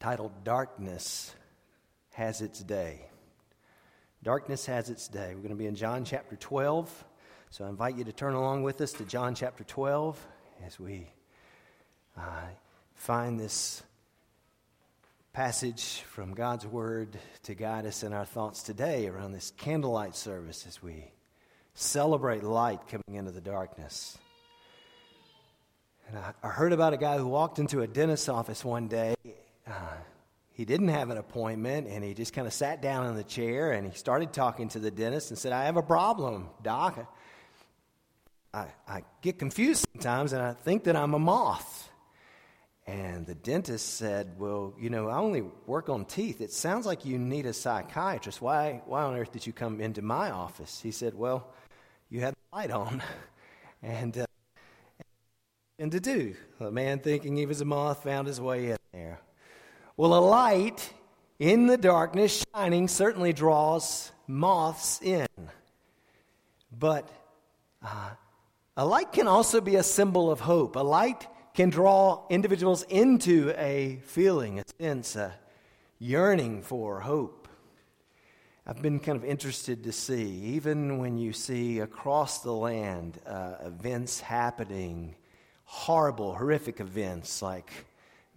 titled Darkness Has Its Day. Darkness has its day. We're going to be in John chapter 12. So I invite you to turn along with us to John chapter 12 as we uh, find this passage from God's Word to guide us in our thoughts today around this candlelight service as we celebrate light coming into the darkness. And I, I heard about a guy who walked into a dentist's office one day. Uh, he didn't have an appointment and he just kind of sat down in the chair and he started talking to the dentist and said, I have a problem, doc. I, I get confused sometimes and I think that I'm a moth. And the dentist said, Well, you know, I only work on teeth. It sounds like you need a psychiatrist. Why, why on earth did you come into my office? He said, Well, you had the light on. And, uh, and to do. The man, thinking he was a moth, found his way in there. Well, a light in the darkness shining certainly draws moths in. But uh, a light can also be a symbol of hope. A light can draw individuals into a feeling, a sense, a yearning for hope. I've been kind of interested to see, even when you see across the land uh, events happening, horrible, horrific events like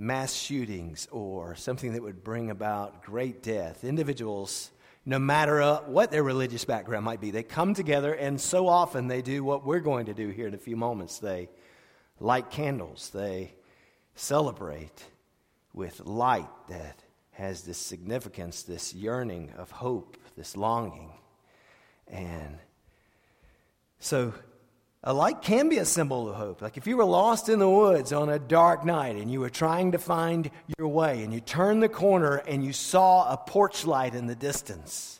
mass shootings or something that would bring about great death, individuals, no matter uh, what their religious background might be, they come together and so often they do what we're going to do here in a few moments. They light candles, they celebrate with light that has this significance, this yearning of hope, this longing. And so a light can be a symbol of hope. Like if you were lost in the woods on a dark night and you were trying to find your way and you turned the corner and you saw a porch light in the distance,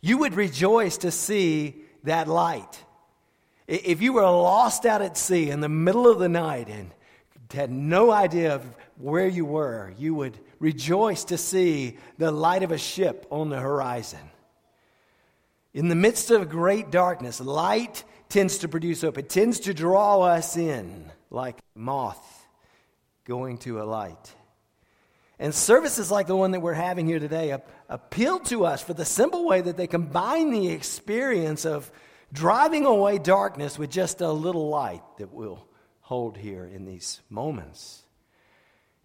you would rejoice to see that light. If you were lost out at sea in the middle of the night and had no idea of where you were, you would rejoice to see the light of a ship on the horizon. In the midst of great darkness, light tends to produce hope. It tends to draw us in like moth going to a light. And services like the one that we're having here today appeal to us for the simple way that they combine the experience of driving away darkness with just a little light that we'll hold here in these moments.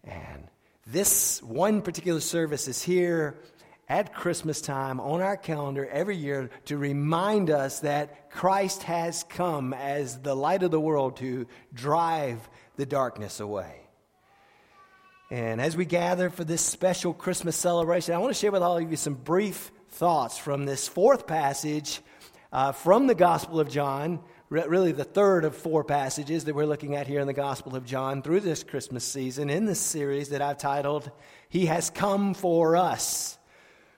And this one particular service is here at Christmas time on our calendar every year to remind us that Christ has come as the light of the world to drive the darkness away. And as we gather for this special Christmas celebration, I want to share with all of you some brief thoughts from this fourth passage uh, from the Gospel of John, really the third of four passages that we're looking at here in the Gospel of John through this Christmas season in this series that I've titled, He Has Come for Us.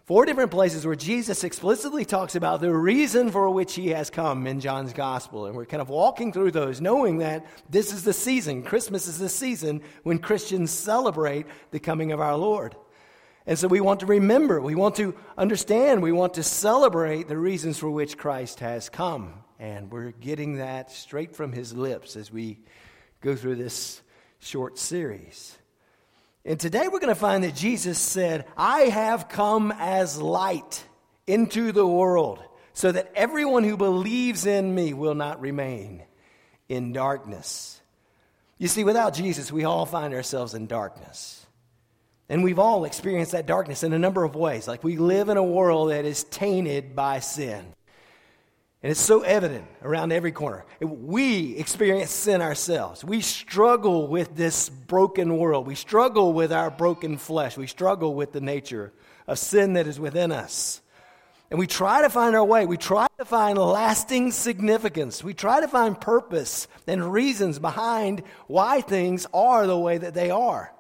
Four different places where Jesus explicitly talks about the reason for which he has come in John's gospel. And we're kind of walking through those, knowing that this is the season. Christmas is the season when Christians celebrate the coming of our Lord. And so we want to remember, we want to understand, we want to celebrate the reasons for which Christ has come. And we're getting that straight from his lips as we go through this short series. And today we're going to find that Jesus said, I have come as light into the world so that everyone who believes in me will not remain in darkness. You see, without Jesus, we all find ourselves in darkness. And we've all experienced that darkness in a number of ways. Like we live in a world that is tainted by sin. And it's so evident around every corner. We experience sin ourselves. We struggle with this broken world. We struggle with our broken flesh. We struggle with the nature of sin that is within us. And we try to find our way. We try to find lasting significance. We try to find purpose and reasons behind why things are the way that they are.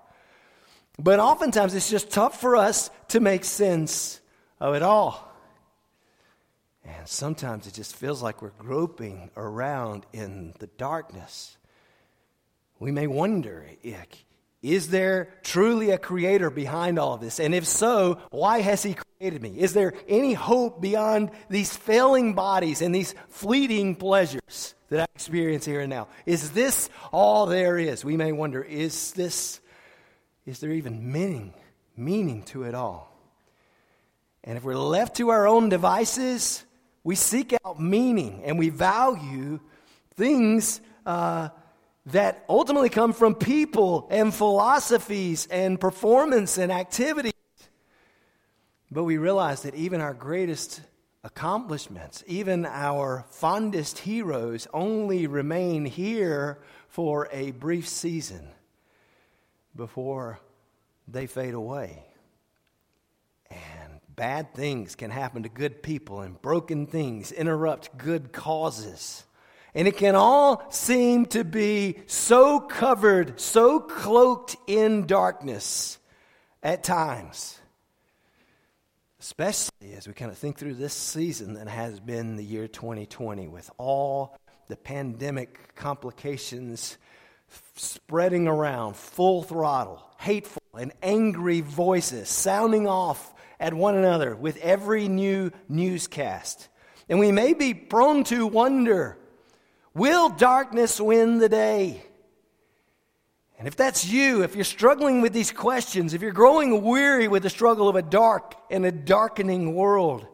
But oftentimes it's just tough for us to make sense of it all. And sometimes it just feels like we're groping around in the darkness. We may wonder is there truly a creator behind all of this? And if so, why has he created me? Is there any hope beyond these failing bodies and these fleeting pleasures that I experience here and now? Is this all there is? We may wonder is this, is there even meaning, meaning to it all. And if we're left to our own devices, we seek out meaning and we value things uh, that ultimately come from people and philosophies and performance and activities. But we realize that even our greatest accomplishments, even our fondest heroes, only remain here for a brief season before they fade away. Bad things can happen to good people, and broken things interrupt good causes. And it can all seem to be so covered, so cloaked in darkness at times. Especially as we kind of think through this season that has been the year 2020 with all the pandemic complications spreading around full throttle, hateful and angry voices sounding off at one another with every new newscast. And we may be prone to wonder Will darkness win the day? And if that's you, if you're struggling with these questions, if you're growing weary with the struggle of a dark and a darkening world,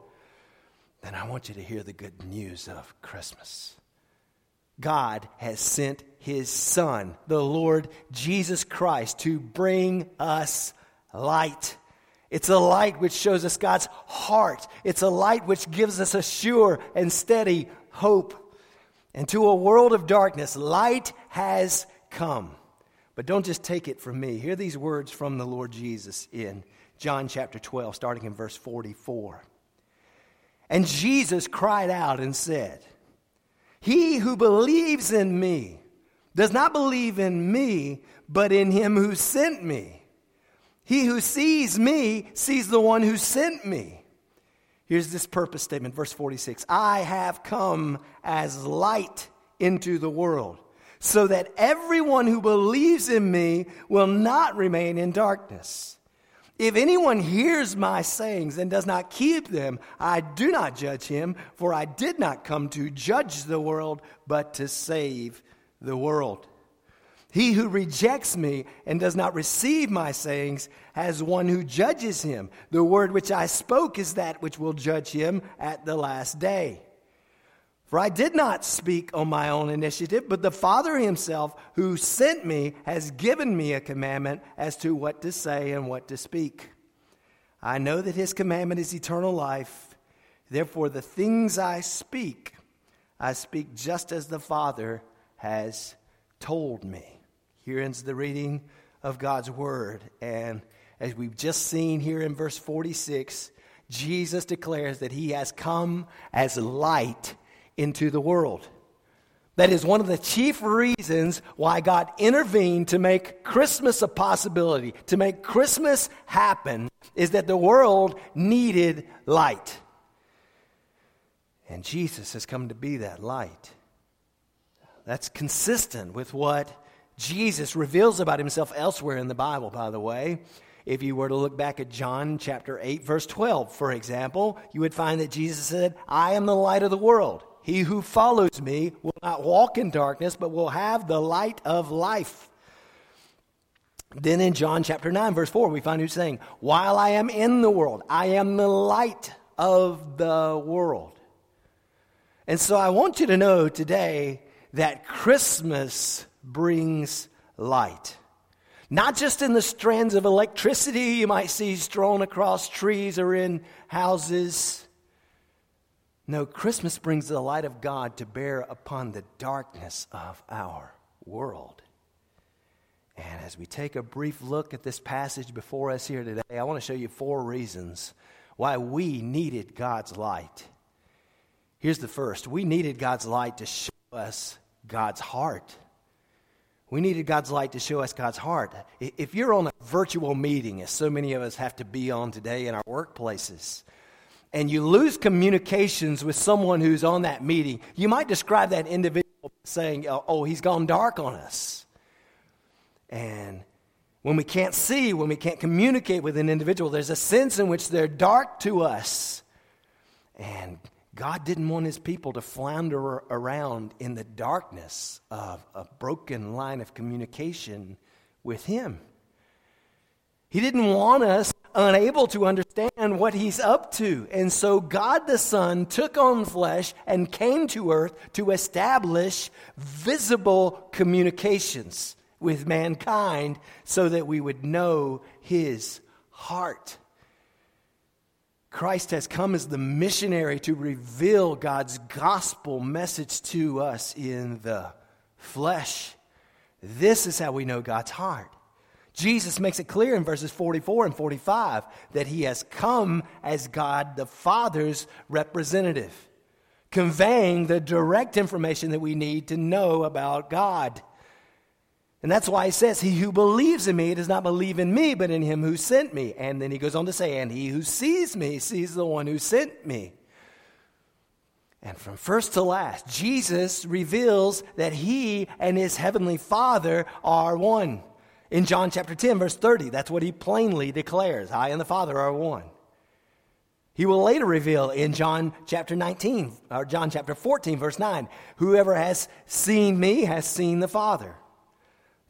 then I want you to hear the good news of Christmas. God has sent his Son, the Lord Jesus Christ, to bring us light. It's a light which shows us God's heart. It's a light which gives us a sure and steady hope. And to a world of darkness, light has come. But don't just take it from me. Hear these words from the Lord Jesus in John chapter 12, starting in verse 44. And Jesus cried out and said, He who believes in me does not believe in me, but in him who sent me. He who sees me sees the one who sent me. Here's this purpose statement, verse 46 I have come as light into the world, so that everyone who believes in me will not remain in darkness. If anyone hears my sayings and does not keep them, I do not judge him, for I did not come to judge the world, but to save the world. He who rejects me and does not receive my sayings has one who judges him. The word which I spoke is that which will judge him at the last day. For I did not speak on my own initiative, but the Father himself who sent me has given me a commandment as to what to say and what to speak. I know that his commandment is eternal life. Therefore, the things I speak, I speak just as the Father has told me. Here ends the reading of God's word. And as we've just seen here in verse 46, Jesus declares that he has come as light into the world. That is one of the chief reasons why God intervened to make Christmas a possibility, to make Christmas happen, is that the world needed light. And Jesus has come to be that light. That's consistent with what Jesus reveals about himself elsewhere in the Bible, by the way. If you were to look back at John chapter 8, verse 12, for example, you would find that Jesus said, I am the light of the world. He who follows me will not walk in darkness, but will have the light of life. Then in John chapter 9, verse 4, we find him saying, While I am in the world, I am the light of the world. And so I want you to know today that Christmas brings light. Not just in the strands of electricity you might see strewn across trees or in houses. No, Christmas brings the light of God to bear upon the darkness of our world. And as we take a brief look at this passage before us here today, I want to show you four reasons why we needed God's light. Here's the first we needed God's light to show us God's heart. We needed God's light to show us God's heart. If you're on a virtual meeting, as so many of us have to be on today in our workplaces, and you lose communications with someone who's on that meeting, you might describe that individual saying, oh, oh, he's gone dark on us. And when we can't see, when we can't communicate with an individual, there's a sense in which they're dark to us. And God didn't want his people to flounder around in the darkness of a broken line of communication with him. He didn't want us unable to understand what he's up to. And so God the Son took on flesh and came to earth to establish visible communications with mankind so that we would know his heart. Christ has come as the missionary to reveal God's gospel message to us in the flesh. This is how we know God's heart. Jesus makes it clear in verses 44 and 45 that he has come as God the Father's representative, conveying the direct information that we need to know about God. And that's why he says, He who believes in me does not believe in me, but in him who sent me. And then he goes on to say, And he who sees me sees the one who sent me. And from first to last, Jesus reveals that he and his heavenly Father are one. In John chapter 10, verse 30, that's what he plainly declares I and the Father are one. He will later reveal in John chapter 19, or John chapter 14, verse 9, whoever has seen me has seen the Father.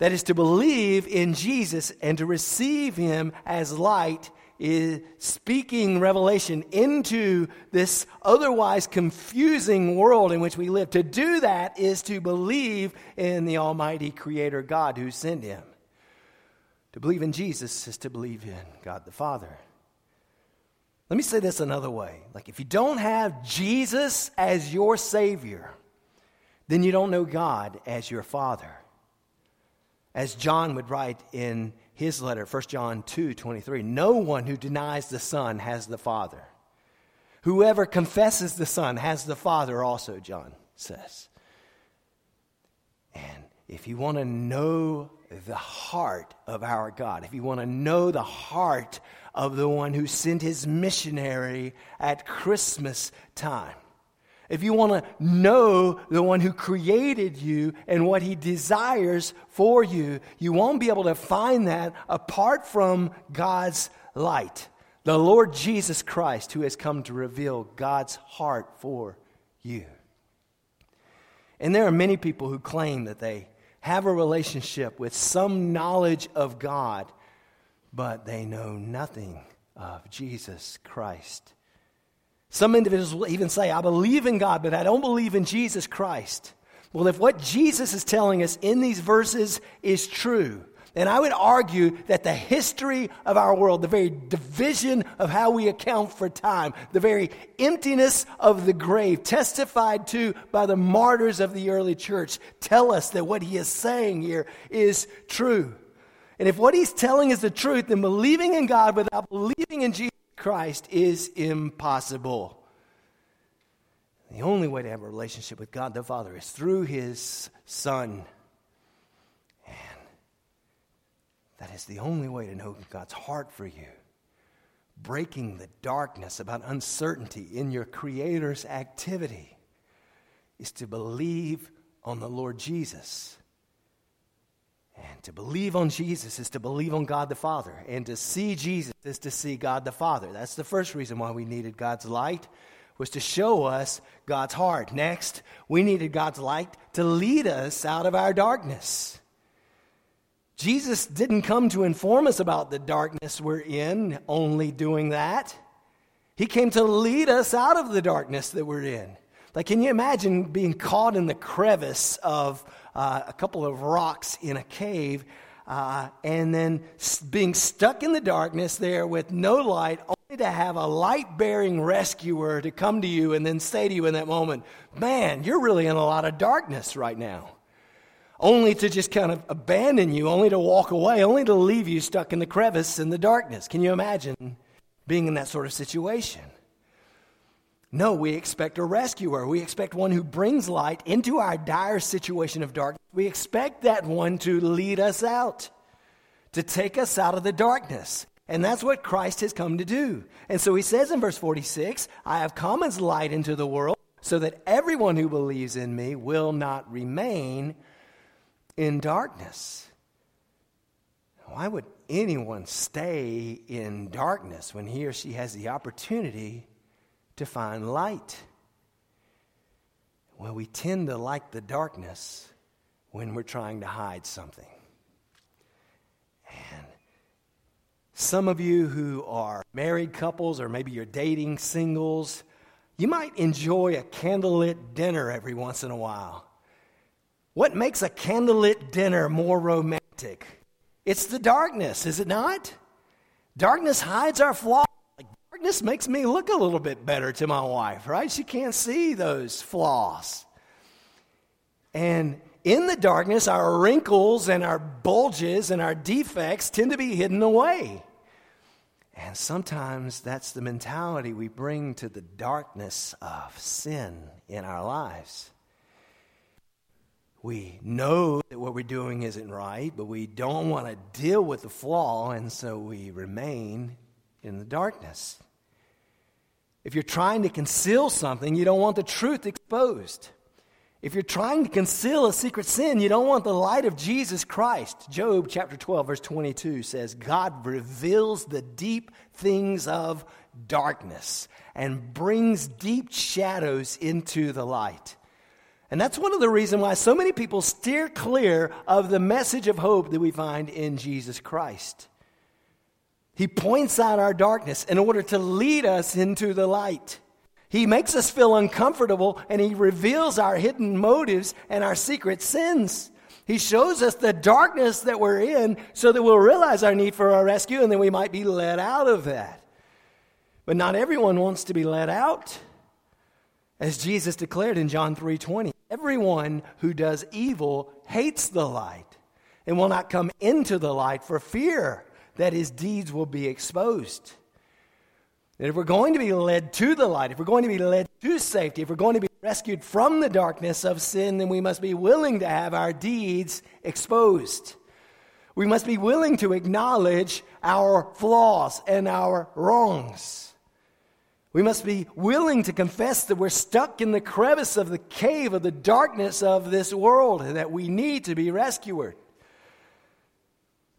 That is to believe in Jesus and to receive him as light is speaking revelation into this otherwise confusing world in which we live. To do that is to believe in the Almighty Creator God who sent him. To believe in Jesus is to believe in God the Father. Let me say this another way. Like, if you don't have Jesus as your Savior, then you don't know God as your Father. As John would write in his letter, 1 John 2 23, no one who denies the Son has the Father. Whoever confesses the Son has the Father also, John says. And if you want to know the heart of our God, if you want to know the heart of the one who sent his missionary at Christmas time, if you want to know the one who created you and what he desires for you, you won't be able to find that apart from God's light. The Lord Jesus Christ, who has come to reveal God's heart for you. And there are many people who claim that they have a relationship with some knowledge of God, but they know nothing of Jesus Christ. Some individuals will even say, I believe in God, but I don't believe in Jesus Christ. Well, if what Jesus is telling us in these verses is true, and I would argue that the history of our world, the very division of how we account for time, the very emptiness of the grave, testified to by the martyrs of the early church, tell us that what he is saying here is true. And if what he's telling is the truth, then believing in God without believing in Jesus Christ is impossible. The only way to have a relationship with God the Father is through his Son. And that is the only way to know God's heart for you. Breaking the darkness about uncertainty in your Creator's activity is to believe on the Lord Jesus. And to believe on Jesus is to believe on God the Father. And to see Jesus is to see God the Father. That's the first reason why we needed God's light was to show us God's heart. Next, we needed God's light to lead us out of our darkness. Jesus didn't come to inform us about the darkness we're in, only doing that. He came to lead us out of the darkness that we're in. Like, can you imagine being caught in the crevice of uh, a couple of rocks in a cave uh, and then being stuck in the darkness there with no light, only to have a light bearing rescuer to come to you and then say to you in that moment, Man, you're really in a lot of darkness right now only to just kind of abandon you, only to walk away, only to leave you stuck in the crevice in the darkness. Can you imagine being in that sort of situation? No, we expect a rescuer. We expect one who brings light into our dire situation of darkness. We expect that one to lead us out, to take us out of the darkness. And that's what Christ has come to do. And so he says in verse 46 I have come as light into the world so that everyone who believes in me will not remain in darkness. Why would anyone stay in darkness when he or she has the opportunity to find light? Well, we tend to like the darkness when we're trying to hide something. And some of you who are married couples or maybe you're dating singles, you might enjoy a candlelit dinner every once in a while. What makes a candlelit dinner more romantic? It's the darkness, is it not? Darkness hides our flaws. Darkness makes me look a little bit better to my wife, right? She can't see those flaws. And in the darkness, our wrinkles and our bulges and our defects tend to be hidden away. And sometimes that's the mentality we bring to the darkness of sin in our lives. We know that what we're doing isn't right, but we don't want to deal with the flaw, and so we remain in the darkness. If you're trying to conceal something, you don't want the truth exposed. If you're trying to conceal a secret sin, you don't want the light of Jesus Christ. Job chapter 12, verse 22 says, God reveals the deep things of darkness and brings deep shadows into the light. And that's one of the reasons why so many people steer clear of the message of hope that we find in Jesus Christ. He points out our darkness in order to lead us into the light. He makes us feel uncomfortable and he reveals our hidden motives and our secret sins. He shows us the darkness that we're in so that we'll realize our need for our rescue and then we might be led out of that. But not everyone wants to be let out. As Jesus declared in John 3:20, everyone who does evil hates the light and will not come into the light for fear that his deeds will be exposed. That if we're going to be led to the light, if we're going to be led to safety, if we're going to be rescued from the darkness of sin, then we must be willing to have our deeds exposed. We must be willing to acknowledge our flaws and our wrongs. We must be willing to confess that we're stuck in the crevice of the cave of the darkness of this world and that we need to be rescued.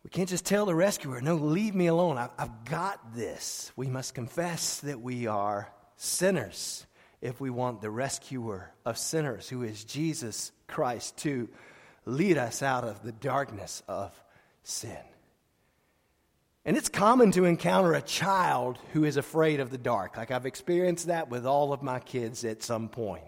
We can't just tell the rescuer, no, leave me alone. I've, I've got this. We must confess that we are sinners if we want the rescuer of sinners, who is Jesus Christ, to lead us out of the darkness of sin. And it's common to encounter a child who is afraid of the dark. Like I've experienced that with all of my kids at some point.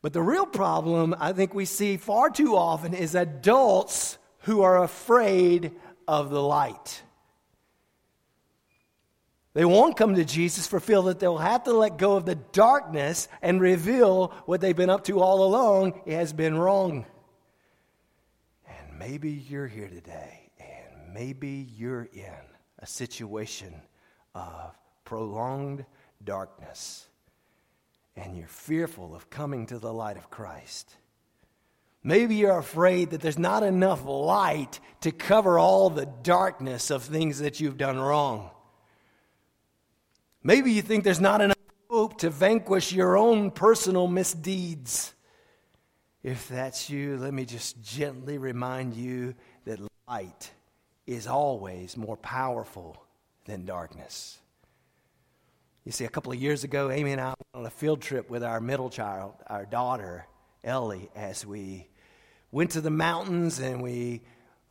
But the real problem I think we see far too often is adults who are afraid of the light. They won't come to Jesus for fear that they'll have to let go of the darkness and reveal what they've been up to all along it has been wrong. And maybe you're here today, and maybe you're in a situation of prolonged darkness, and you're fearful of coming to the light of Christ. Maybe you're afraid that there's not enough light to cover all the darkness of things that you've done wrong. Maybe you think there's not enough hope to vanquish your own personal misdeeds. If that's you, let me just gently remind you that light is always more powerful than darkness. You see, a couple of years ago, Amy and I went on a field trip with our middle child, our daughter, Ellie, as we went to the mountains and we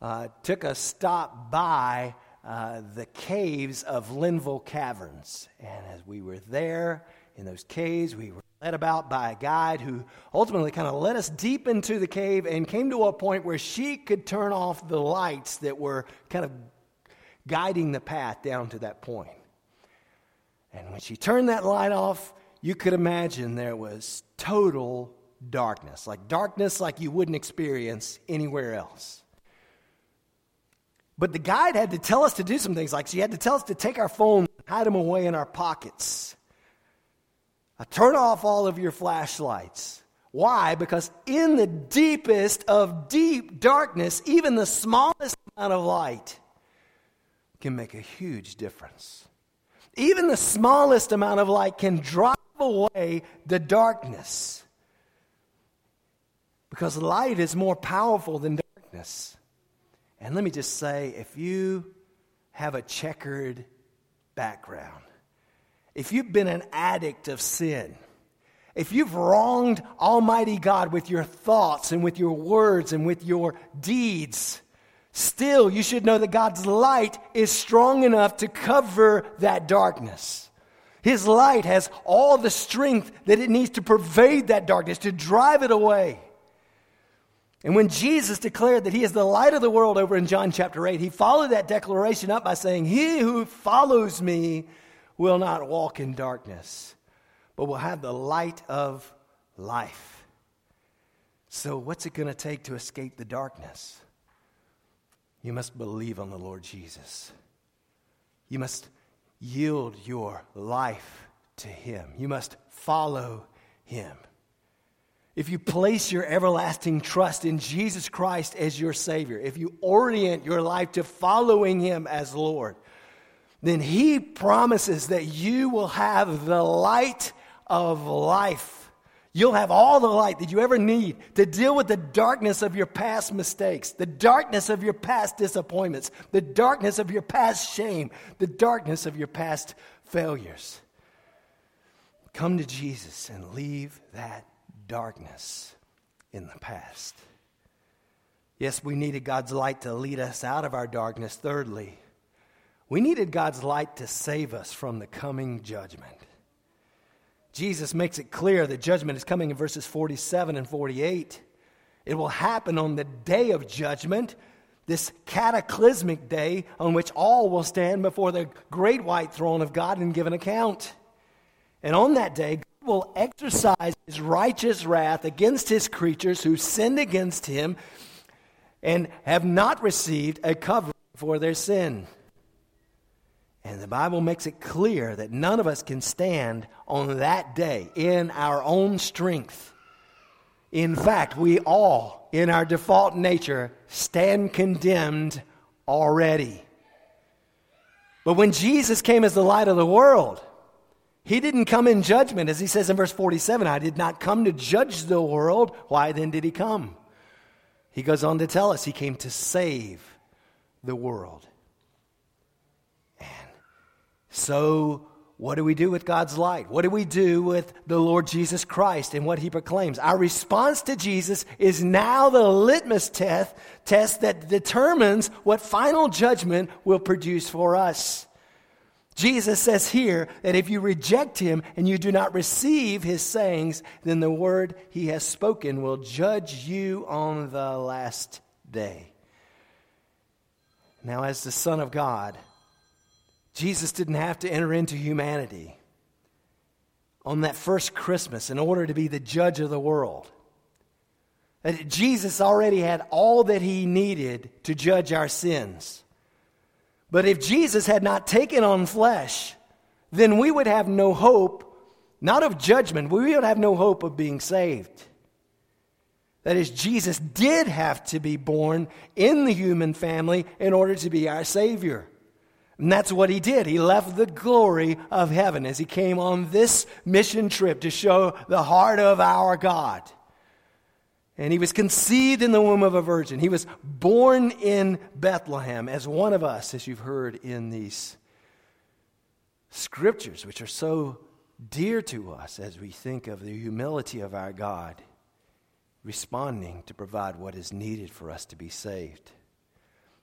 uh, took a stop by uh, the caves of Linville Caverns. And as we were there in those caves, we were led about by a guide who ultimately kind of led us deep into the cave and came to a point where she could turn off the lights that were kind of guiding the path down to that point. And when she turned that light off, you could imagine there was total darkness, like darkness like you wouldn't experience anywhere else. But the guide had to tell us to do some things, like she had to tell us to take our phone, hide them away in our pockets. Uh, turn off all of your flashlights. Why? Because in the deepest of deep darkness, even the smallest amount of light can make a huge difference. Even the smallest amount of light can drive away the darkness. Because light is more powerful than darkness. And let me just say if you have a checkered background, if you've been an addict of sin, if you've wronged Almighty God with your thoughts and with your words and with your deeds still you should know that God's light is strong enough to cover that darkness. His light has all the strength that it needs to pervade that darkness, to drive it away. And when Jesus declared that he is the light of the world over in John chapter 8, he followed that declaration up by saying, He who follows me will not walk in darkness, but will have the light of life. So, what's it going to take to escape the darkness? You must believe on the Lord Jesus. You must yield your life to Him. You must follow Him. If you place your everlasting trust in Jesus Christ as your Savior, if you orient your life to following Him as Lord, then He promises that you will have the light of life. You'll have all the light that you ever need to deal with the darkness of your past mistakes, the darkness of your past disappointments, the darkness of your past shame, the darkness of your past failures. Come to Jesus and leave that darkness in the past. Yes, we needed God's light to lead us out of our darkness. Thirdly, we needed God's light to save us from the coming judgment. Jesus makes it clear that judgment is coming in verses 47 and 48. It will happen on the day of judgment, this cataclysmic day on which all will stand before the great white throne of God and give an account. And on that day, will exercise his righteous wrath against his creatures who sinned against him and have not received a covering for their sin. And the Bible makes it clear that none of us can stand on that day in our own strength. In fact, we all, in our default nature, stand condemned already. But when Jesus came as the light of the world, he didn't come in judgment, as he says in verse 47 I did not come to judge the world. Why then did he come? He goes on to tell us he came to save the world. And so, what do we do with God's light? What do we do with the Lord Jesus Christ and what he proclaims? Our response to Jesus is now the litmus test, test that determines what final judgment will produce for us. Jesus says here that if you reject him and you do not receive his sayings, then the word he has spoken will judge you on the last day. Now, as the Son of God, Jesus didn't have to enter into humanity on that first Christmas in order to be the judge of the world. That Jesus already had all that he needed to judge our sins. But if Jesus had not taken on flesh, then we would have no hope, not of judgment, we would have no hope of being saved. That is, Jesus did have to be born in the human family in order to be our Savior. And that's what he did. He left the glory of heaven as he came on this mission trip to show the heart of our God. And he was conceived in the womb of a virgin. He was born in Bethlehem as one of us, as you've heard in these scriptures, which are so dear to us as we think of the humility of our God, responding to provide what is needed for us to be saved.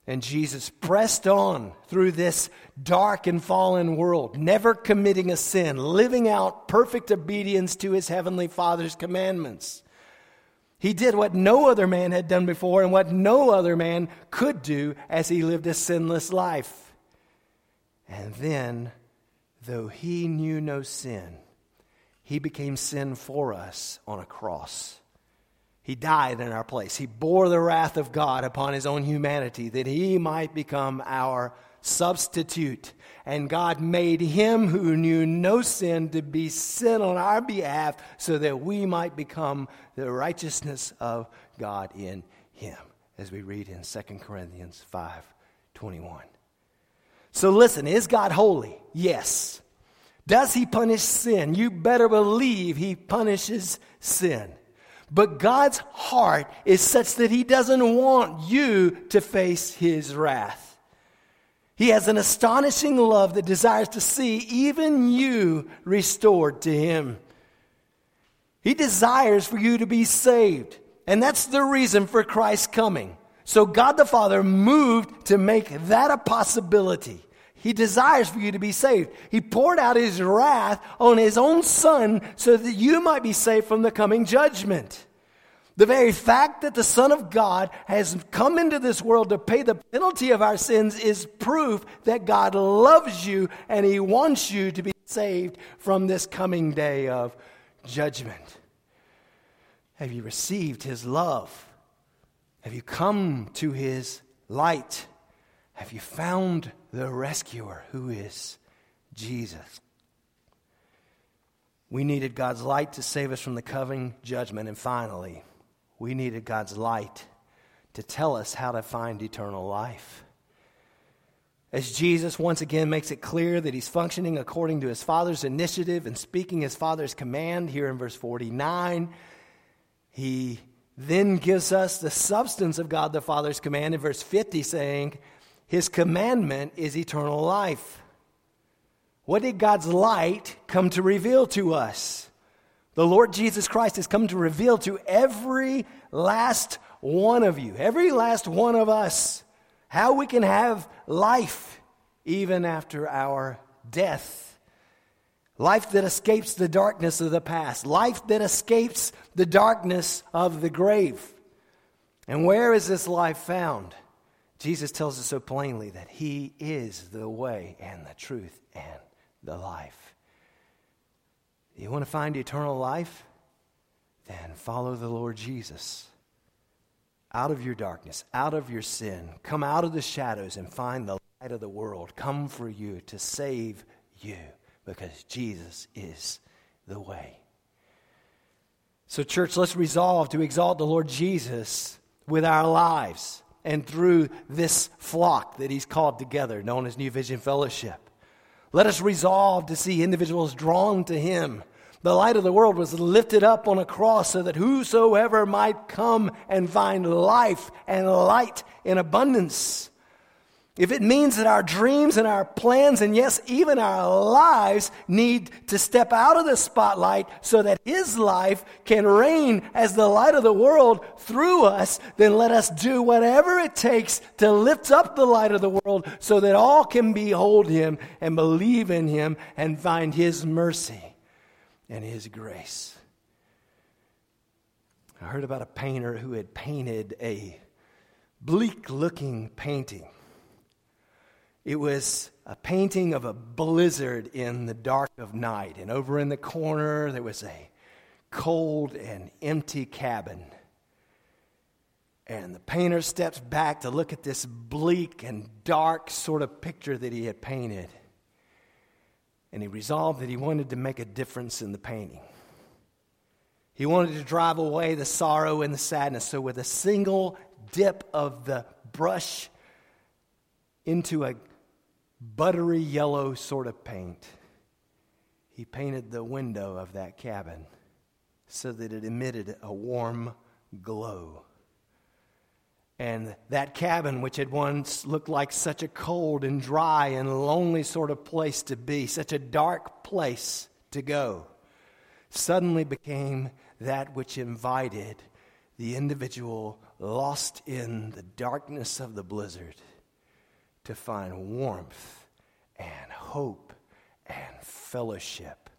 And Jesus pressed on through this dark and fallen world, never committing a sin, living out perfect obedience to his heavenly Father's commandments. He did what no other man had done before and what no other man could do as he lived a sinless life. And then, though he knew no sin, he became sin for us on a cross. He died in our place. He bore the wrath of God upon his own humanity that he might become our substitute. And God made him who knew no sin to be sin on our behalf so that we might become the righteousness of God in him, as we read in 2 Corinthians 5 21. So listen, is God holy? Yes. Does he punish sin? You better believe he punishes sin. But God's heart is such that he doesn't want you to face his wrath. He has an astonishing love that desires to see even you restored to Him. He desires for you to be saved. And that's the reason for Christ's coming. So God the Father moved to make that a possibility. He desires for you to be saved. He poured out his wrath on his own son so that you might be saved from the coming judgment. The very fact that the Son of God has come into this world to pay the penalty of our sins is proof that God loves you and He wants you to be saved from this coming day of judgment. Have you received His love? Have you come to His light? Have you found the rescuer who is Jesus? We needed God's light to save us from the coming judgment. And finally, we needed God's light to tell us how to find eternal life. As Jesus once again makes it clear that he's functioning according to his Father's initiative and speaking his Father's command here in verse 49, he then gives us the substance of God the Father's command in verse 50, saying, His commandment is eternal life. What did God's light come to reveal to us? The Lord Jesus Christ has come to reveal to every last one of you, every last one of us, how we can have life even after our death. Life that escapes the darkness of the past, life that escapes the darkness of the grave. And where is this life found? Jesus tells us so plainly that He is the way and the truth and the life. You want to find eternal life? Then follow the Lord Jesus. Out of your darkness, out of your sin, come out of the shadows and find the light of the world. Come for you to save you because Jesus is the way. So, church, let's resolve to exalt the Lord Jesus with our lives and through this flock that He's called together, known as New Vision Fellowship. Let us resolve to see individuals drawn to Him the light of the world was lifted up on a cross so that whosoever might come and find life and light in abundance. If it means that our dreams and our plans, and yes, even our lives, need to step out of the spotlight so that His life can reign as the light of the world through us, then let us do whatever it takes to lift up the light of the world so that all can behold Him and believe in Him and find His mercy and His grace. I heard about a painter who had painted a bleak looking painting. It was a painting of a blizzard in the dark of night, and over in the corner there was a cold and empty cabin. And the painter steps back to look at this bleak and dark sort of picture that he had painted. And he resolved that he wanted to make a difference in the painting. He wanted to drive away the sorrow and the sadness. So, with a single dip of the brush into a buttery yellow sort of paint, he painted the window of that cabin so that it emitted a warm glow. And that cabin, which had once looked like such a cold and dry and lonely sort of place to be, such a dark place to go, suddenly became that which invited the individual lost in the darkness of the blizzard to find warmth and hope and fellowship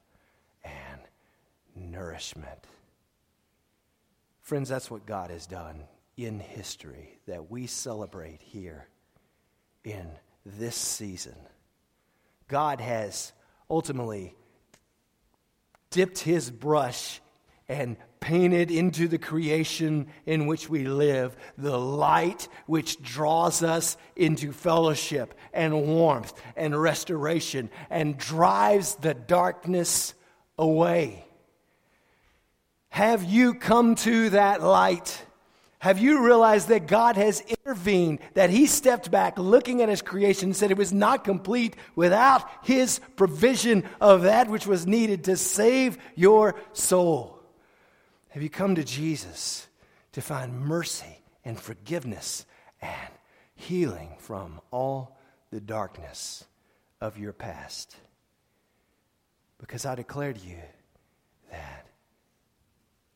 and nourishment. Friends, that's what God has done in history that we celebrate here in this season. God has ultimately dipped his brush and painted into the creation in which we live the light which draws us into fellowship and warmth and restoration and drives the darkness away. Have you come to that light? Have you realized that God has intervened, that He stepped back looking at His creation and said it was not complete without His provision of that which was needed to save your soul? Have you come to Jesus to find mercy and forgiveness and healing from all the darkness of your past? Because I declare to you that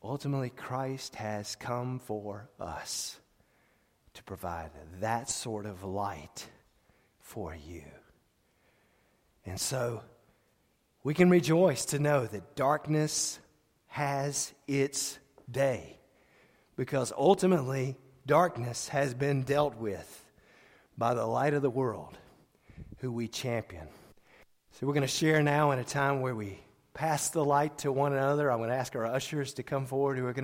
Ultimately, Christ has come for us to provide that sort of light for you. And so we can rejoice to know that darkness has its day because ultimately darkness has been dealt with by the light of the world who we champion. So we're going to share now in a time where we pass the light to one another. I'm going to ask our ushers to come forward who are going to